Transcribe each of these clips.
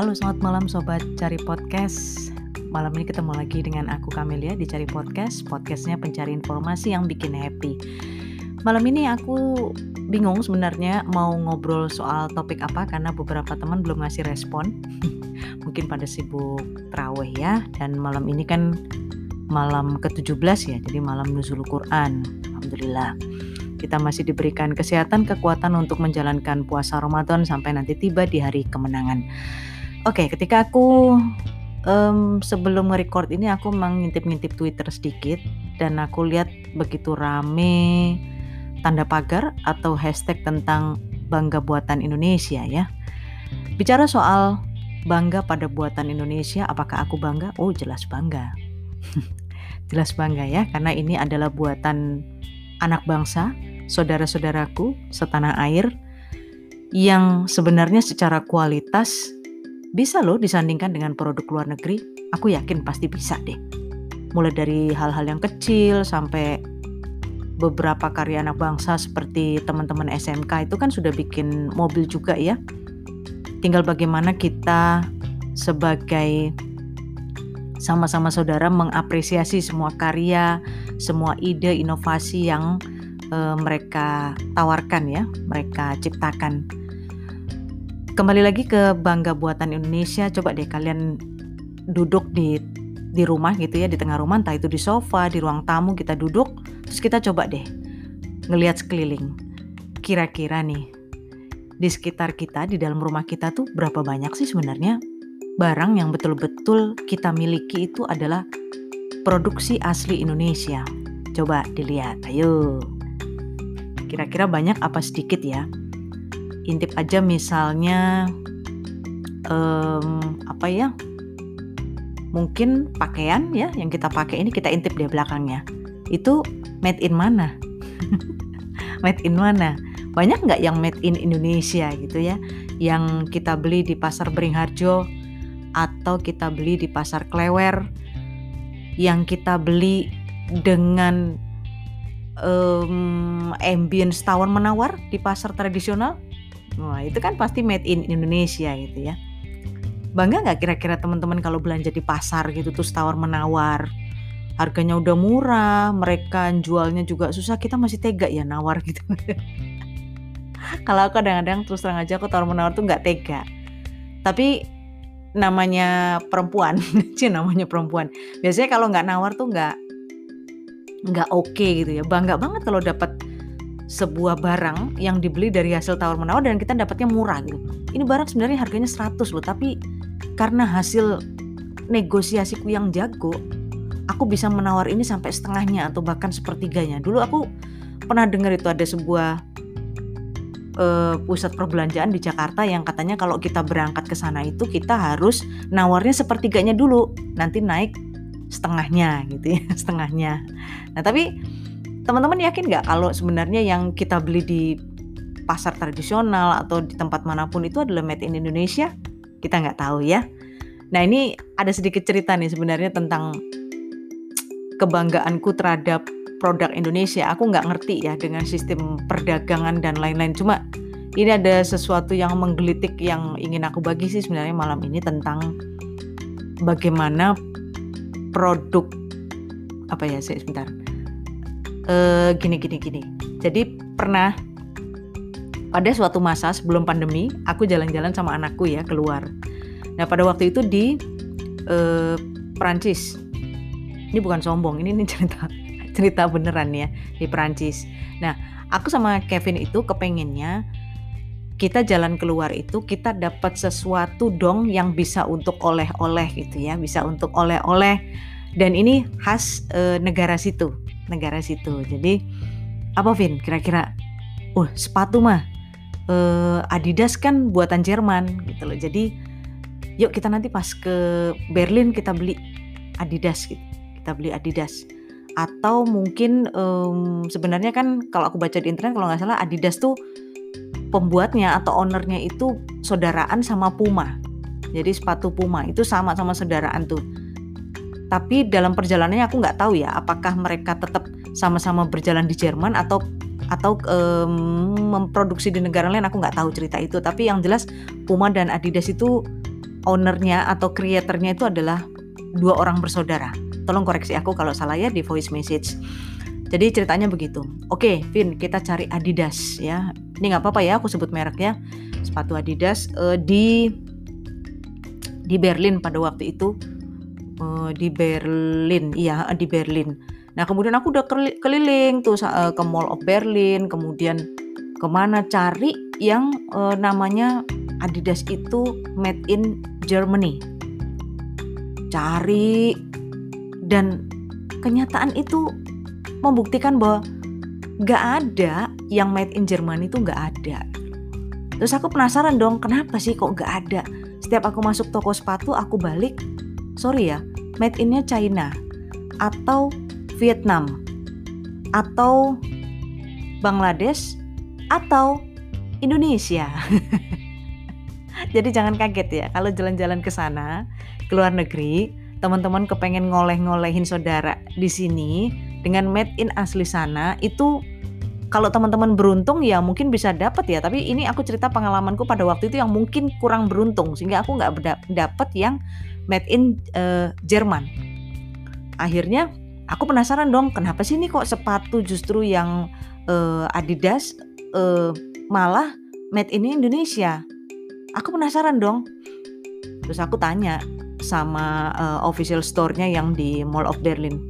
Halo selamat malam sobat cari podcast. Malam ini ketemu lagi dengan aku Kamelia di cari podcast. Podcastnya pencari informasi yang bikin happy. Malam ini aku bingung sebenarnya mau ngobrol soal topik apa Karena beberapa teman belum ngasih respon. Mungkin pada sibuk terawih ya Dan malam ini kan malam ke-17 ya Jadi malam nuzul Quran Alhamdulillah. Kita masih diberikan kesehatan, kekuatan untuk menjalankan puasa Ramadan sampai nanti tiba di hari kemenangan. Oke, ketika aku um, sebelum merecord ini aku mengintip-ngintip Twitter sedikit dan aku lihat begitu rame tanda pagar atau hashtag tentang bangga buatan Indonesia ya. Bicara soal bangga pada buatan Indonesia, apakah aku bangga? Oh, jelas bangga. jelas bangga ya, karena ini adalah buatan anak bangsa, saudara-saudaraku setanah air yang sebenarnya secara kualitas bisa loh disandingkan dengan produk luar negeri. Aku yakin pasti bisa deh. Mulai dari hal-hal yang kecil sampai beberapa karya anak bangsa seperti teman-teman SMK itu kan sudah bikin mobil juga ya. Tinggal bagaimana kita sebagai sama-sama saudara mengapresiasi semua karya, semua ide, inovasi yang uh, mereka tawarkan ya, mereka ciptakan kembali lagi ke bangga buatan Indonesia. Coba deh kalian duduk di di rumah gitu ya di tengah rumah entah itu di sofa di ruang tamu kita duduk terus kita coba deh ngelihat sekeliling. Kira-kira nih di sekitar kita di dalam rumah kita tuh berapa banyak sih sebenarnya? Barang yang betul-betul kita miliki itu adalah produksi asli Indonesia. Coba dilihat ayo. Kira-kira banyak apa sedikit ya intip aja misalnya um, apa ya mungkin pakaian ya yang kita pakai ini kita intip di belakangnya. Itu made in mana? Made in mana? Banyak nggak yang made in Indonesia gitu ya yang kita beli di pasar Beringharjo atau kita beli di pasar Klewer yang kita beli dengan um, ambience tawar menawar di pasar tradisional Wah, itu kan pasti made in Indonesia gitu ya. Bangga nggak kira-kira teman-teman kalau belanja di pasar gitu terus tawar menawar? Harganya udah murah, mereka jualnya juga susah, kita masih tega ya nawar gitu. kalau aku kadang-kadang terus terang aja aku tawar menawar tuh nggak tega. Tapi namanya perempuan, sih namanya perempuan. Biasanya kalau nggak nawar tuh nggak nggak oke okay gitu ya. Bangga banget kalau dapat sebuah barang yang dibeli dari hasil tawar menawar dan kita dapatnya murah gitu. Ini barang sebenarnya harganya 100 loh, tapi karena hasil negosiasiku yang jago, aku bisa menawar ini sampai setengahnya atau bahkan sepertiganya. Dulu aku pernah dengar itu ada sebuah uh, pusat perbelanjaan di Jakarta yang katanya kalau kita berangkat ke sana itu kita harus nawarnya sepertiganya dulu, nanti naik setengahnya gitu ya, setengahnya. Nah, tapi Teman-teman yakin nggak kalau sebenarnya yang kita beli di pasar tradisional atau di tempat mana pun itu adalah made in Indonesia? Kita nggak tahu ya. Nah ini ada sedikit cerita nih sebenarnya tentang kebanggaanku terhadap produk Indonesia. Aku nggak ngerti ya dengan sistem perdagangan dan lain-lain. Cuma ini ada sesuatu yang menggelitik yang ingin aku bagi sih sebenarnya malam ini tentang bagaimana produk apa ya saya sebentar uh, gini gini gini. Jadi pernah pada suatu masa sebelum pandemi aku jalan-jalan sama anakku ya keluar. Nah pada waktu itu di uh, Perancis. Ini bukan sombong, ini, ini cerita cerita beneran ya di Perancis. Nah aku sama Kevin itu kepengennya kita jalan keluar itu kita dapat sesuatu dong yang bisa untuk oleh-oleh gitu ya, bisa untuk oleh-oleh dan ini khas e, negara situ negara situ. Jadi apa Vin kira-kira? Uh sepatu mah uh, Adidas kan buatan Jerman gitu loh. Jadi yuk kita nanti pas ke Berlin kita beli Adidas gitu. Kita beli Adidas. Atau mungkin um, sebenarnya kan kalau aku baca di internet kalau nggak salah Adidas tuh pembuatnya atau ownernya itu saudaraan sama Puma. Jadi sepatu Puma itu sama sama saudaraan tuh tapi dalam perjalanannya aku nggak tahu ya apakah mereka tetap sama-sama berjalan di Jerman atau atau um, memproduksi di negara lain aku nggak tahu cerita itu tapi yang jelas Puma dan Adidas itu ownernya atau kreatornya itu adalah dua orang bersaudara. Tolong koreksi aku kalau salah ya di voice message. Jadi ceritanya begitu. Oke, Vin, kita cari Adidas ya. Ini nggak apa-apa ya, aku sebut mereknya. Sepatu Adidas uh, di di Berlin pada waktu itu. Uh, di Berlin, iya di Berlin. Nah kemudian aku udah keliling tuh uh, ke Mall of Berlin, kemudian ke mana cari yang uh, namanya Adidas itu made in Germany. Cari dan kenyataan itu membuktikan bahwa gak ada yang made in Germany itu gak ada. Terus aku penasaran dong, kenapa sih kok gak ada? Setiap aku masuk toko sepatu, aku balik, sorry ya, made innya China atau Vietnam atau Bangladesh atau Indonesia. Jadi jangan kaget ya kalau jalan-jalan ke sana, ke luar negeri, teman-teman kepengen ngoleh-ngolehin saudara di sini dengan made in asli sana itu kalau teman-teman beruntung ya mungkin bisa dapat ya tapi ini aku cerita pengalamanku pada waktu itu yang mungkin kurang beruntung sehingga aku nggak dapat yang made in uh, Jerman. Akhirnya aku penasaran dong kenapa sih ini kok sepatu justru yang uh, Adidas uh, malah made in Indonesia? Aku penasaran dong. Terus aku tanya sama uh, official store-nya yang di Mall of Berlin.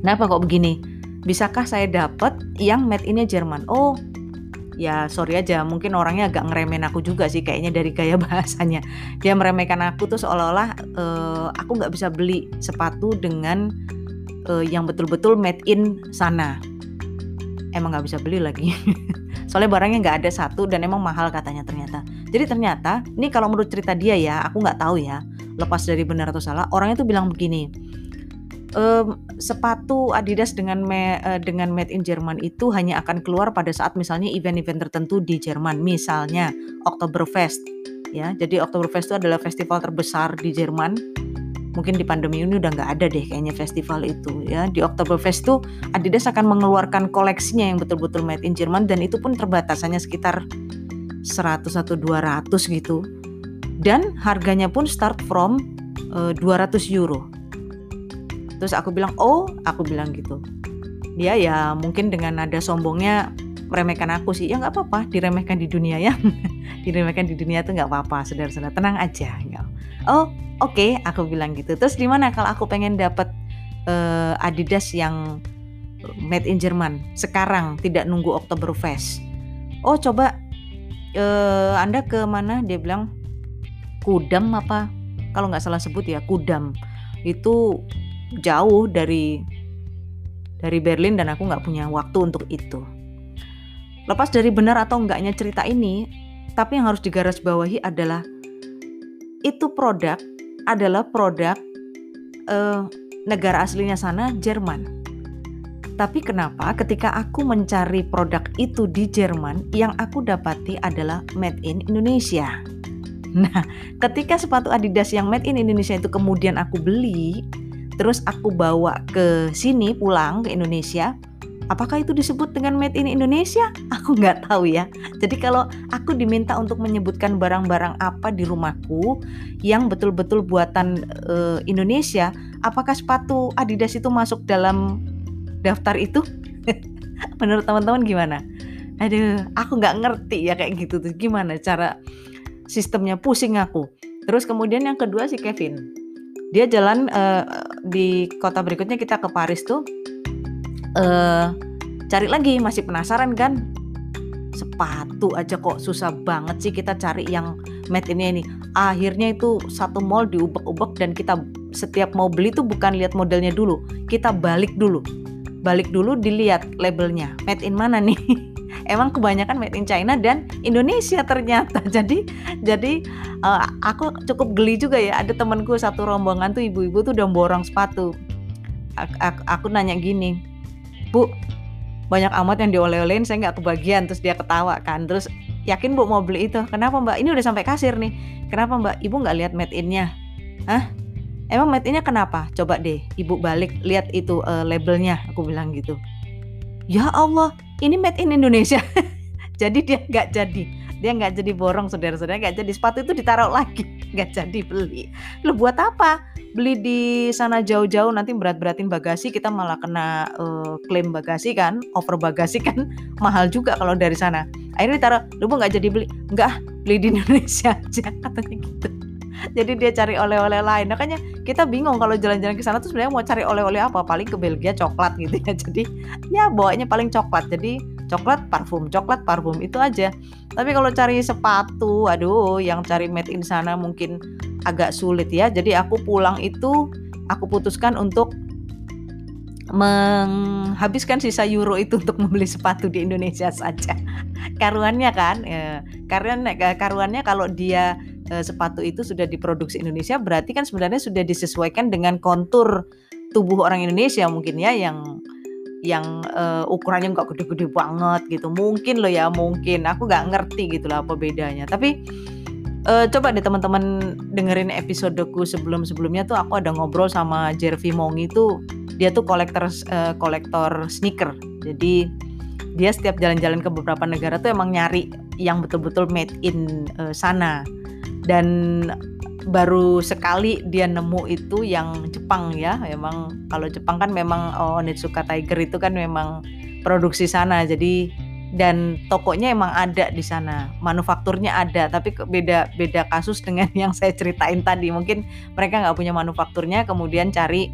Kenapa kok begini? Bisakah saya dapat yang made innya Jerman? Oh ya sorry aja mungkin orangnya agak ngeremen aku juga sih kayaknya dari gaya bahasanya. Dia meremehkan aku tuh seolah-olah uh, aku nggak bisa beli sepatu dengan uh, yang betul-betul made in sana. Emang nggak bisa beli lagi. Soalnya barangnya nggak ada satu dan emang mahal katanya ternyata. Jadi ternyata ini kalau menurut cerita dia ya aku nggak tahu ya lepas dari benar atau salah orangnya tuh bilang begini um, sepatu Adidas dengan me, uh, dengan made in Jerman itu hanya akan keluar pada saat misalnya event-event tertentu di Jerman. Misalnya Oktoberfest ya. Jadi Oktoberfest itu adalah festival terbesar di Jerman. Mungkin di pandemi ini udah nggak ada deh kayaknya festival itu ya. Di Oktoberfest tuh Adidas akan mengeluarkan koleksinya yang betul-betul made in Jerman dan itu pun terbatasannya sekitar 100 atau 200 gitu. Dan harganya pun start from uh, eh, 200 euro terus aku bilang oh aku bilang gitu. Dia ya mungkin dengan nada sombongnya meremehkan aku sih. Ya nggak apa-apa diremehkan di dunia ya. Diremehkan di dunia tuh nggak apa-apa saudara-saudara. Tenang aja ya. oh oke okay, aku bilang gitu. Terus di mana kalau aku pengen dapat uh, Adidas yang made in Jerman? Sekarang tidak nunggu Oktoberfest oh coba uh, anda ke mana? Dia bilang Kudam apa? Kalau nggak salah sebut ya Kudam. Itu jauh dari dari Berlin dan aku nggak punya waktu untuk itu lepas dari benar atau enggaknya cerita ini tapi yang harus digarisbawahi adalah itu produk adalah produk uh, negara aslinya sana Jerman. Tapi kenapa ketika aku mencari produk itu di Jerman, yang aku dapati adalah made in Indonesia. Nah, ketika sepatu Adidas yang made in Indonesia itu kemudian aku beli, terus aku bawa ke sini pulang ke Indonesia, Apakah itu disebut dengan made in Indonesia? Aku nggak tahu ya. Jadi kalau aku diminta untuk menyebutkan barang-barang apa di rumahku yang betul-betul buatan uh, Indonesia, apakah sepatu Adidas itu masuk dalam daftar itu? Menurut teman-teman gimana? Aduh, aku nggak ngerti ya kayak gitu tuh. Gimana cara sistemnya pusing aku. Terus kemudian yang kedua si Kevin, dia jalan uh, di kota berikutnya kita ke Paris tuh uh, cari lagi masih penasaran kan? Sepatu aja kok susah banget sih kita cari yang made ini ini. Akhirnya itu satu mall diubek-ubek dan kita setiap mau beli tuh bukan lihat modelnya dulu kita balik dulu. Balik dulu dilihat labelnya. Made in mana nih emang kebanyakan made in China dan Indonesia ternyata. Jadi jadi uh, aku cukup geli juga ya. Ada temanku satu rombongan tuh ibu-ibu tuh udah borong sepatu. Aku, aku, nanya gini bu banyak amat yang dioleh-olehin saya nggak kebagian. Terus dia ketawa kan. Terus yakin bu mau beli itu? Kenapa mbak? Ini udah sampai kasir nih. Kenapa mbak? Ibu nggak lihat made innya. Hah? Emang made innya kenapa? Coba deh ibu balik lihat itu uh, labelnya aku bilang gitu. Ya Allah, ini made in Indonesia. jadi dia nggak jadi. Dia nggak jadi borong saudara-saudara. Nggak jadi sepatu itu ditaruh lagi. Nggak jadi beli. Lu buat apa? Beli di sana jauh-jauh nanti berat-beratin bagasi kita malah kena uh, klaim bagasi kan over bagasi kan. Mahal juga kalau dari sana. Akhirnya ditaruh lu nggak jadi beli. Nggak beli di Indonesia aja katanya gitu jadi dia cari oleh-oleh lain. Makanya kita bingung kalau jalan-jalan ke sana tuh sebenarnya mau cari oleh-oleh apa? Paling ke Belgia coklat gitu ya. Jadi ya bawanya paling coklat. Jadi coklat parfum. Coklat parfum. Itu aja. Tapi kalau cari sepatu aduh yang cari made in sana mungkin agak sulit ya. Jadi aku pulang itu aku putuskan untuk menghabiskan sisa euro itu untuk membeli sepatu di Indonesia saja. Karuannya kan, ya, karena karuannya kalau dia e, sepatu itu sudah diproduksi Indonesia, berarti kan sebenarnya sudah disesuaikan dengan kontur tubuh orang Indonesia mungkin ya yang yang uh, ukurannya nggak gede-gede banget gitu. Mungkin loh ya mungkin. Aku nggak ngerti gitu lah apa bedanya. Tapi uh, coba deh teman-teman dengerin episodeku sebelum-sebelumnya tuh aku ada ngobrol sama Jervy Mongi tuh dia tuh kolektor uh, kolektor sneaker jadi dia setiap jalan-jalan ke beberapa negara tuh emang nyari yang betul-betul made in uh, sana dan baru sekali dia nemu itu yang Jepang ya. Memang kalau Jepang kan memang oh Onitsuka Tiger itu kan memang produksi sana. Jadi dan tokonya emang ada di sana, manufakturnya ada, tapi beda beda kasus dengan yang saya ceritain tadi. Mungkin mereka nggak punya manufakturnya, kemudian cari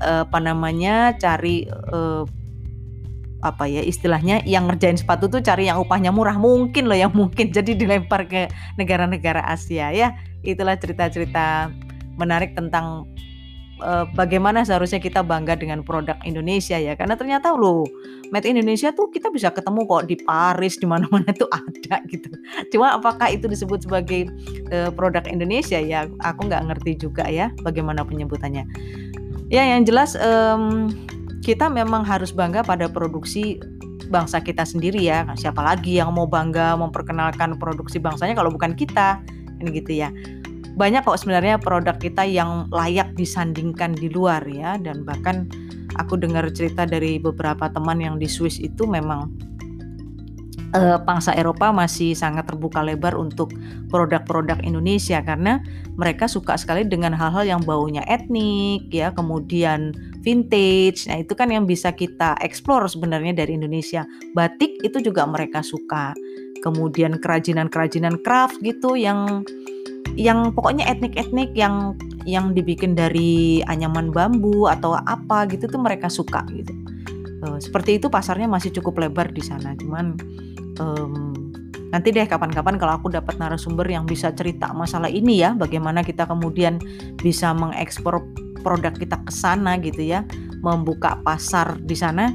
uh, apa namanya, cari uh, apa ya istilahnya yang ngerjain sepatu tuh cari yang upahnya murah mungkin loh yang mungkin jadi dilempar ke negara-negara Asia ya. Itulah cerita-cerita menarik tentang uh, bagaimana seharusnya kita bangga dengan produk Indonesia ya. Karena ternyata loh made in Indonesia tuh kita bisa ketemu kok di Paris di mana-mana tuh ada gitu. Cuma apakah itu disebut sebagai uh, produk Indonesia ya aku nggak ngerti juga ya bagaimana penyebutannya ya yang jelas um, kita memang harus bangga pada produksi bangsa kita sendiri ya. Siapa lagi yang mau bangga memperkenalkan produksi bangsanya kalau bukan kita? Ini gitu ya. Banyak kok sebenarnya produk kita yang layak disandingkan di luar ya dan bahkan aku dengar cerita dari beberapa teman yang di Swiss itu memang uh, bangsa Eropa masih sangat terbuka lebar untuk produk-produk Indonesia karena mereka suka sekali dengan hal-hal yang baunya etnik ya kemudian vintage nah itu kan yang bisa kita explore sebenarnya dari Indonesia batik itu juga mereka suka kemudian kerajinan-kerajinan craft gitu yang yang pokoknya etnik-etnik yang yang dibikin dari anyaman bambu atau apa gitu tuh mereka suka gitu. Uh, seperti itu pasarnya masih cukup lebar di sana. Cuman um, nanti deh kapan-kapan kalau aku dapat narasumber yang bisa cerita masalah ini ya, bagaimana kita kemudian bisa mengekspor produk kita ke sana gitu ya, membuka pasar di sana.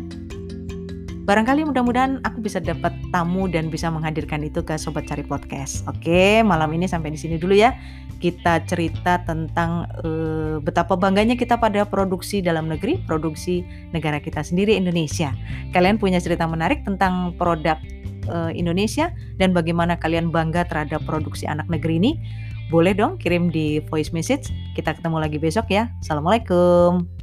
Barangkali mudah-mudahan aku bisa dapat tamu dan bisa menghadirkan itu ke sobat cari podcast. Oke, malam ini sampai di sini dulu ya. Kita cerita tentang uh, betapa bangganya kita pada produksi dalam negeri, produksi negara kita sendiri Indonesia. Kalian punya cerita menarik tentang produk uh, Indonesia dan bagaimana kalian bangga terhadap produksi anak negeri ini, boleh dong kirim di voice message. Kita ketemu lagi besok ya. Assalamualaikum.